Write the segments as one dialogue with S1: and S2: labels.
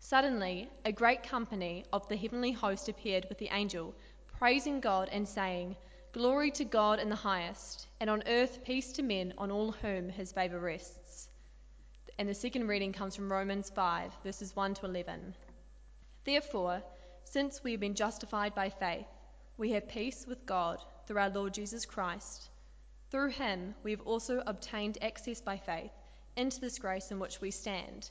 S1: Suddenly, a great company of the heavenly host appeared with the angel, praising God and saying, Glory to God in the highest, and on earth peace to men on all whom his favour rests. And the second reading comes from Romans 5, verses 1 to 11. Therefore, since we have been justified by faith, we have peace with God through our Lord Jesus Christ. Through him we have also obtained access by faith into this grace in which we stand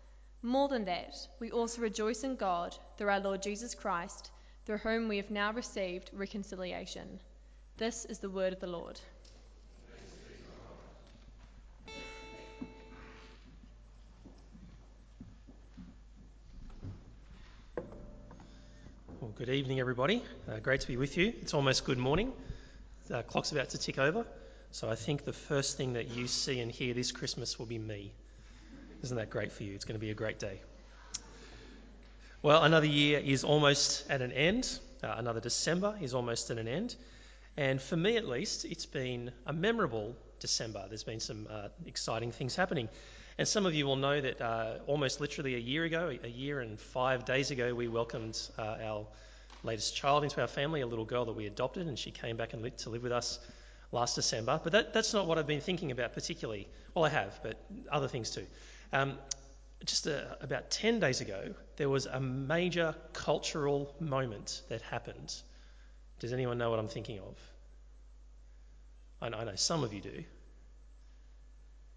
S1: More than that, we also rejoice in God through our Lord Jesus Christ, through whom we have now received reconciliation. This is the word of the Lord.
S2: Well, good evening, everybody. Uh, great to be with you. It's almost good morning. The clock's about to tick over, so I think the first thing that you see and hear this Christmas will be me. Isn't that great for you? It's going to be a great day. Well, another year is almost at an end. Uh, another December is almost at an end. And for me, at least, it's been a memorable December. There's been some uh, exciting things happening. And some of you will know that uh, almost literally a year ago, a year and five days ago, we welcomed uh, our latest child into our family, a little girl that we adopted, and she came back and lived to live with us last December. But that, that's not what I've been thinking about particularly. Well, I have, but other things too. Um, just a, uh, about 10 days ago, there was a major cultural moment that happened. Does anyone know what I'm thinking of? I know, I know some of you do.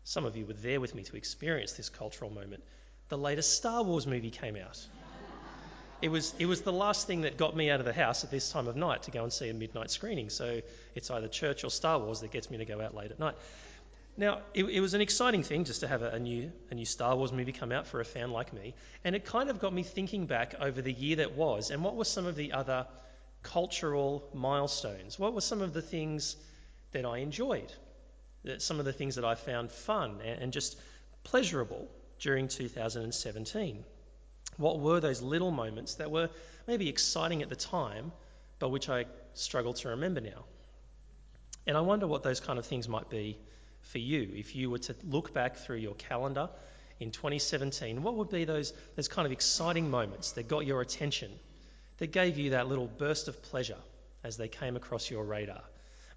S2: Some of you were there with me to experience this cultural moment. The latest Star Wars movie came out. It was, it was the last thing that got me out of the house at this time of night to go and see a midnight screening. So it's either church or Star Wars that gets me to go out late at night. Now, it, it, was an exciting thing just to have a, a, new, a new Star Wars movie come out for a fan like me, and it kind of got me thinking back over the year that was and what were some of the other cultural milestones? What were some of the things that I enjoyed? Some of the things that I found fun and, and just pleasurable during 2017? What were those little moments that were maybe exciting at the time, but which I struggle to remember now? And I wonder what those kind of things might be for you if you were to look back through your calendar in 2017? What would be those, those kind of exciting moments that got your attention, that gave you that little burst of pleasure as they came across your radar?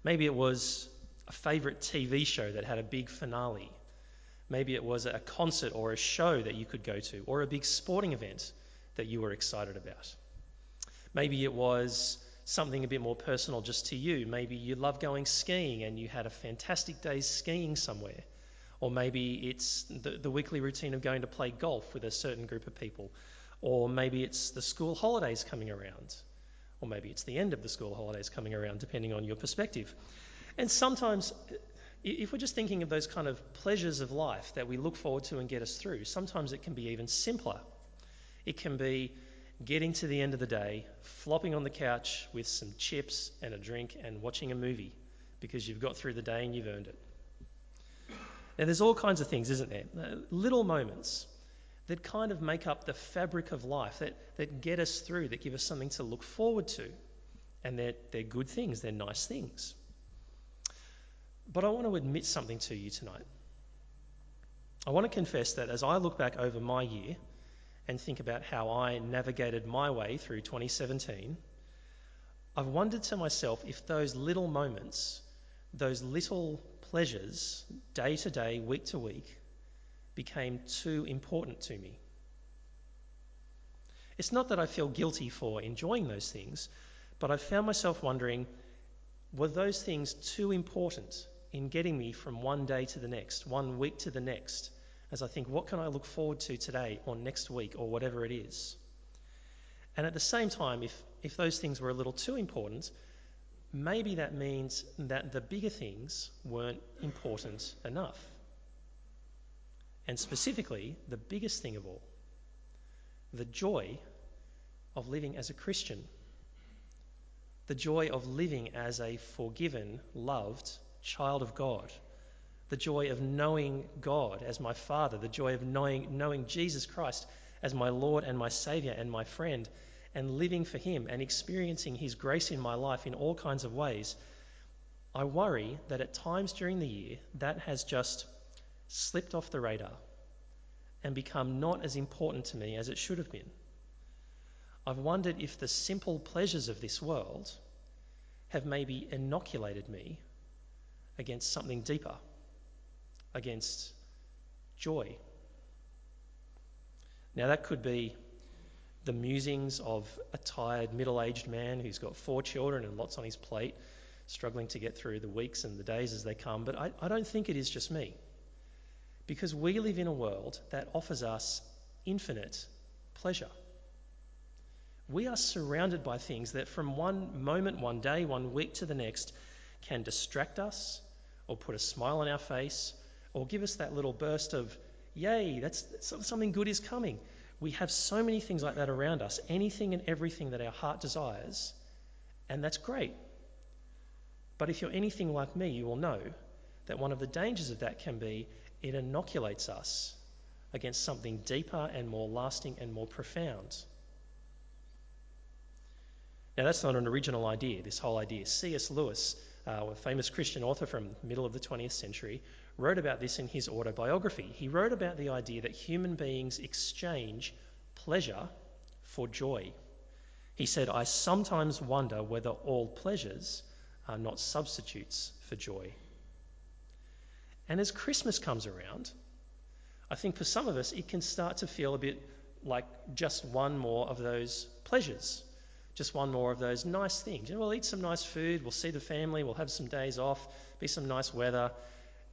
S2: Maybe it was a favourite TV show that had a big finale. Maybe it was a concert or a show that you could go to, or a big sporting event that you were excited about. Maybe it was something a bit more personal just to you. Maybe you love going skiing and you had a fantastic day skiing somewhere. Or maybe it's the, the weekly routine of going to play golf with a certain group of people. Or maybe it's the school holidays coming around. Or maybe it's the end of the school holidays coming around, depending on your perspective. And sometimes, if we're just thinking of those kind of pleasures of life that we look forward to and get us through, sometimes it can be even simpler. It can be getting to the end of the day, flopping on the couch with some chips and a drink and watching a movie because you've got through the day and you've earned it. Now, there's all kinds of things, isn't there? Uh, little moments that kind of make up the fabric of life, that, that get us through, that give us something to look forward to. And they're, they're good things, they're nice things. But I want to admit something to you tonight. I want to confess that as I look back over my year and think about how I navigated my way through 2017, I've wondered to myself if those little moments, those little pleasures, day to day, week to week, became too important to me. It's not that I feel guilty for enjoying those things, but I've found myself wondering were those things too important in getting me from one day to the next, one week to the next, as I think, what can I look forward to today or next week or whatever it is? And at the same time, if, if those things were a little too important, maybe that means that the bigger things weren't important enough. And specifically, the biggest thing of all, the joy of living as a Christian, the joy of living as a forgiven, loved child of God, the joy of knowing God as my Father, the joy of knowing, knowing Jesus Christ as my Lord and my Saviour and my friend, and living for Him and experiencing His grace in my life in all kinds of ways. I worry that at times during the year that has just slipped off the radar and become not as important to me as it should have been. I've wondered if the simple pleasures of this world have maybe inoculated me against something deeper, against joy. Now, that could be the musings of a tired middle aged man who's got four children and lots on his plate, struggling to get through the weeks and the days as they come. But I, I don't think it is just me. Because we live in a world that offers us infinite pleasure. We are surrounded by things that from one moment, one day, one week to the next can distract us, or put a smile on our face or give us that little burst of, yay, that's, something good is coming. We have so many things like that around us, anything and everything that our heart desires, and that's great. But if you're anything like me, you will know that one of the dangers of that can be it inoculates us against something deeper and more lasting and more profound. Now, that's not an original idea, this whole idea. C.S. Lewis uh, a famous Christian author from the middle of the 20th century, wrote about this in his autobiography. He wrote about the idea that human beings exchange pleasure for joy. He said, I sometimes wonder whether all pleasures are not substitutes for joy. And as Christmas comes around, I think for some of us it can start to feel a bit like just one more of those pleasures just one more of those nice things. You know, we'll eat some nice food, we'll see the family, we'll have some days off, be some nice weather,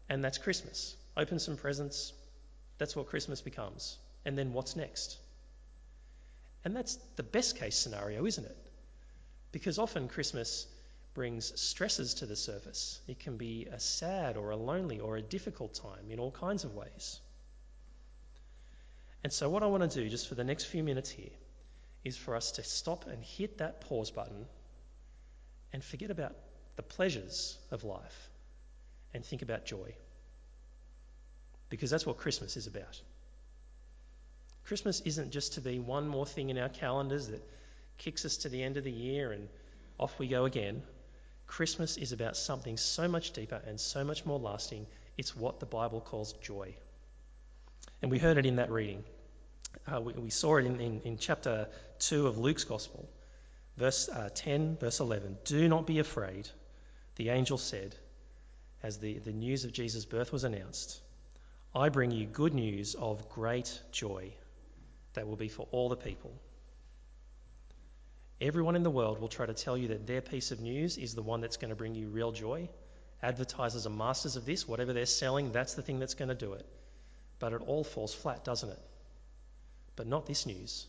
S2: and that's Christmas. Open some presents, that's what Christmas becomes. And then what's next? And that's the best case scenario, isn't it? Because often Christmas brings stresses to the surface. It can be a sad or a lonely or a difficult time in all kinds of ways. And so, what I want to do just for the next few minutes here is for us to stop and hit that pause button and forget about the pleasures of life and think about joy. Because that's what Christmas is about. Christmas isn't just to be one more thing in our calendars that kicks us to the end of the year and off we go again. Christmas is about something so much deeper and so much more lasting. It's what the Bible calls joy. And we heard it in that reading. Uh, we, we, saw it in, in, in, chapter 2 of Luke's Gospel, verse uh, 10, verse 11. Do not be afraid, the angel said, as the, the news of Jesus' birth was announced. I bring you good news of great joy that will be for all the people. Everyone in the world will try to tell you that their piece of news is the one that's going to bring you real joy. Advertisers are masters of this. Whatever they're selling, that's the thing that's going to do it. But it all falls flat, doesn't it? But not this news.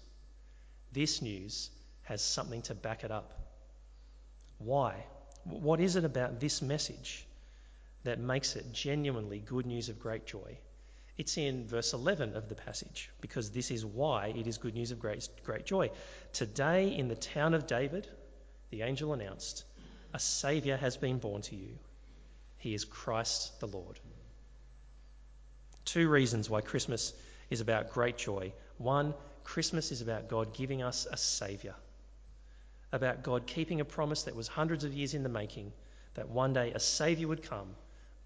S2: This news has something to back it up. Why? What is it about this message that makes it genuinely good news of great joy? It's in verse 11 of the passage, because this is why it is good news of great, great joy. Today, in the town of David, the angel announced, A Saviour has been born to you. He is Christ the Lord. Two reasons why Christmas is about great joy. One, Christmas is about God giving us a Saviour, about God keeping a promise that was hundreds of years in the making, that one day a Saviour would come,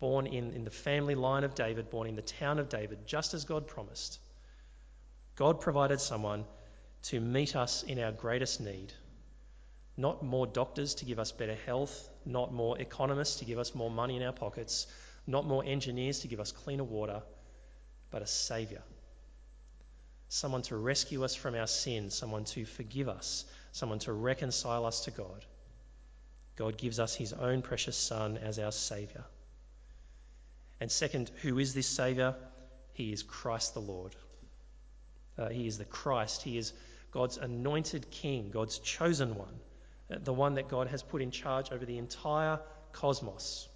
S2: born in, in the family line of David, born in the town of David, just as God promised. God provided someone to meet us in our greatest need. Not more doctors to give us better health, not more economists to give us more money in our pockets, not more engineers to give us cleaner water, but a Saviour. Someone to rescue us from our sin, someone to forgive us, someone to reconcile us to God. God gives us His own precious Son as our Saviour. And second, who is this Saviour? He is Christ the Lord. Uh, he is the Christ. He is God's anointed King, God's chosen one, uh, the one that God has put in charge over the entire cosmos.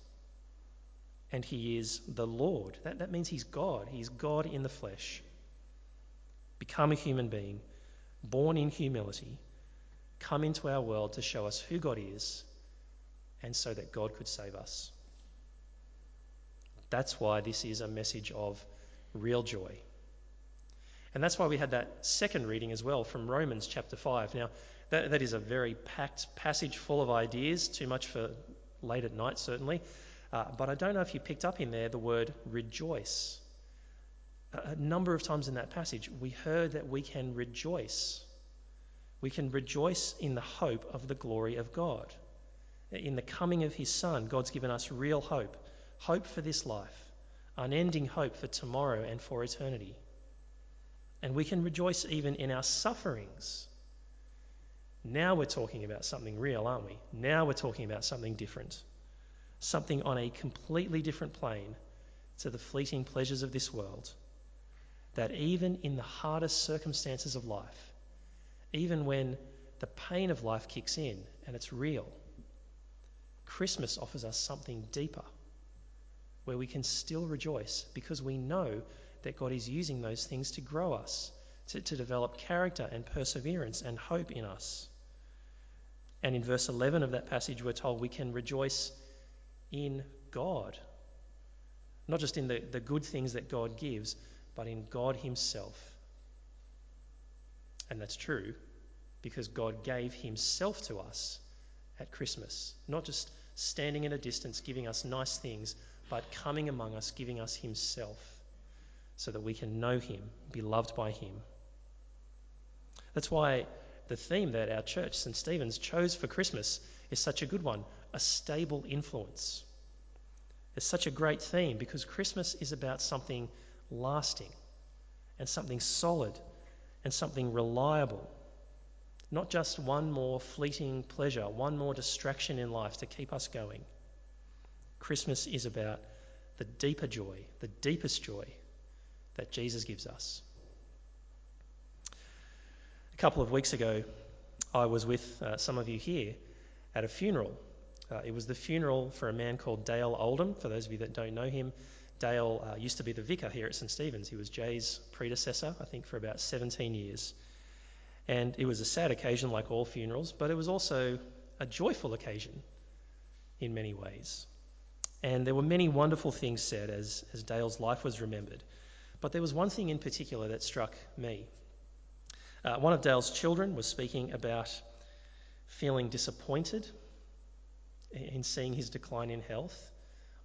S2: And He is the Lord. That, that means He's God. He's God in the flesh. Become a human being, born in humility, come into our world to show us who God is, and so that God could save us. That's why this is a message of real joy. And that's why we had that second reading as well from Romans chapter 5. Now, that, that is a very packed passage full of ideas, too much for late at night, certainly. Uh, but I don't know if you picked up in there the word rejoice. A, number of times in that passage, we heard that we can rejoice. We can rejoice in the hope of the glory of God. In the coming of His Son, God's given us real hope hope for this life, unending hope for tomorrow and for eternity. And we can rejoice even in our sufferings. Now we're talking about something real, aren't we? Now we're talking about something different. Something on a completely different plane to the fleeting pleasures of this world. That even in the hardest circumstances of life, even when the pain of life kicks in and it's real, Christmas offers us something deeper where we can still rejoice because we know that God is using those things to grow us, to, to develop character and perseverance and hope in us. And in verse 11 of that passage, we're told we can rejoice in God. Not just in the, the good things that God gives, but in God Himself. And that's true because God gave Himself to us at Christmas, not just standing in a distance giving us nice things, but coming among us, giving us Himself so that we can know Him, be loved by Him. That's why the theme that our church, St. Stephen's, chose for Christmas is such a good one a stable influence. It's such a great theme because Christmas is about something lasting and something solid and something reliable. Not just one more fleeting pleasure, one more distraction in life to keep us going. Christmas is about the deeper joy, the deepest joy that Jesus gives us. A couple of weeks ago, I was with uh, some of you here at a funeral. Uh, it was the funeral for a man called Dale Oldham. For those of you that don't know him, Dale uh, used to be the vicar here at St Stephen's. He was Jay's predecessor, I think, for about 17 years. And it was a sad occasion, like all funerals, but it was also a joyful occasion in many ways. And there were many wonderful things said as, as Dale's life was remembered. But there was one thing in particular that struck me. Uh, one of Dale's children was speaking about feeling disappointed in seeing his decline in health,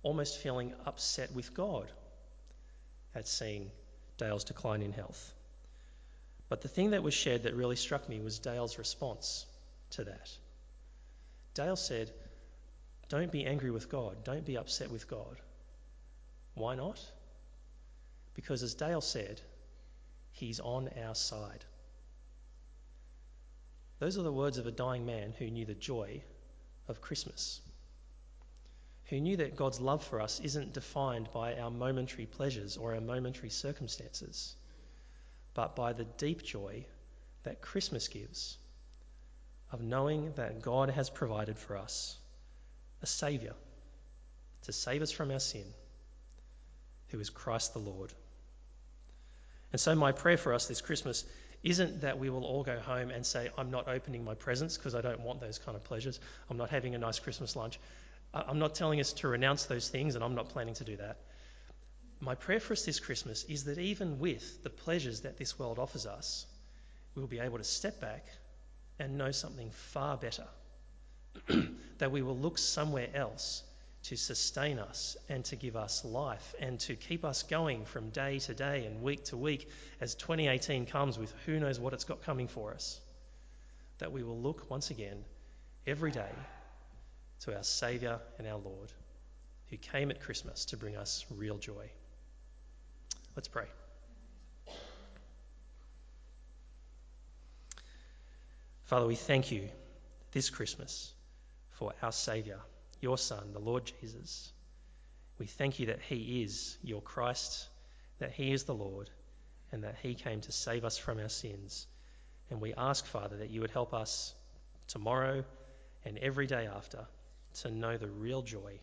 S2: almost feeling upset with God at seeing Dale's decline in health. But the thing that was shared that really struck me was Dale's response to that. Dale said, don't be angry with God. Don't be upset with God. Why not? Because, as Dale said, He's on our side. Those are the words of a dying man who knew the joy of Christmas, who knew that God's love for us isn't defined by our momentary pleasures or our momentary circumstances, but by the deep joy that Christmas gives of knowing that God has provided for us a Saviour to save us from our sin, who is Christ the Lord. And so, my prayer for us this Christmas isn't that we will all go home and say, I'm not opening my presents because I don't want those kind of pleasures. I'm not having a nice Christmas lunch. I'm not telling us to renounce those things, and I'm not planning to do that. My prayer for us this Christmas is that even with the pleasures that this world offers us, we'll be able to step back and know something far better that we will look somewhere else to sustain us and to give us life and to keep us going from day to day and week to week as 2018 comes with who knows what it's got coming for us. That we will look once again every day to our Saviour and our Lord who came at Christmas to bring us real joy. Let's pray. Father, we thank you this Christmas for our Saviour, your Son, the Lord Jesus. We thank you that He is your Christ, that He is the Lord, and that He came to save us from our sins. And we ask, Father, that you would help us tomorrow and every day after to know the real joy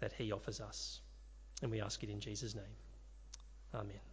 S2: that He offers us. And we ask it in Jesus' name. Amen.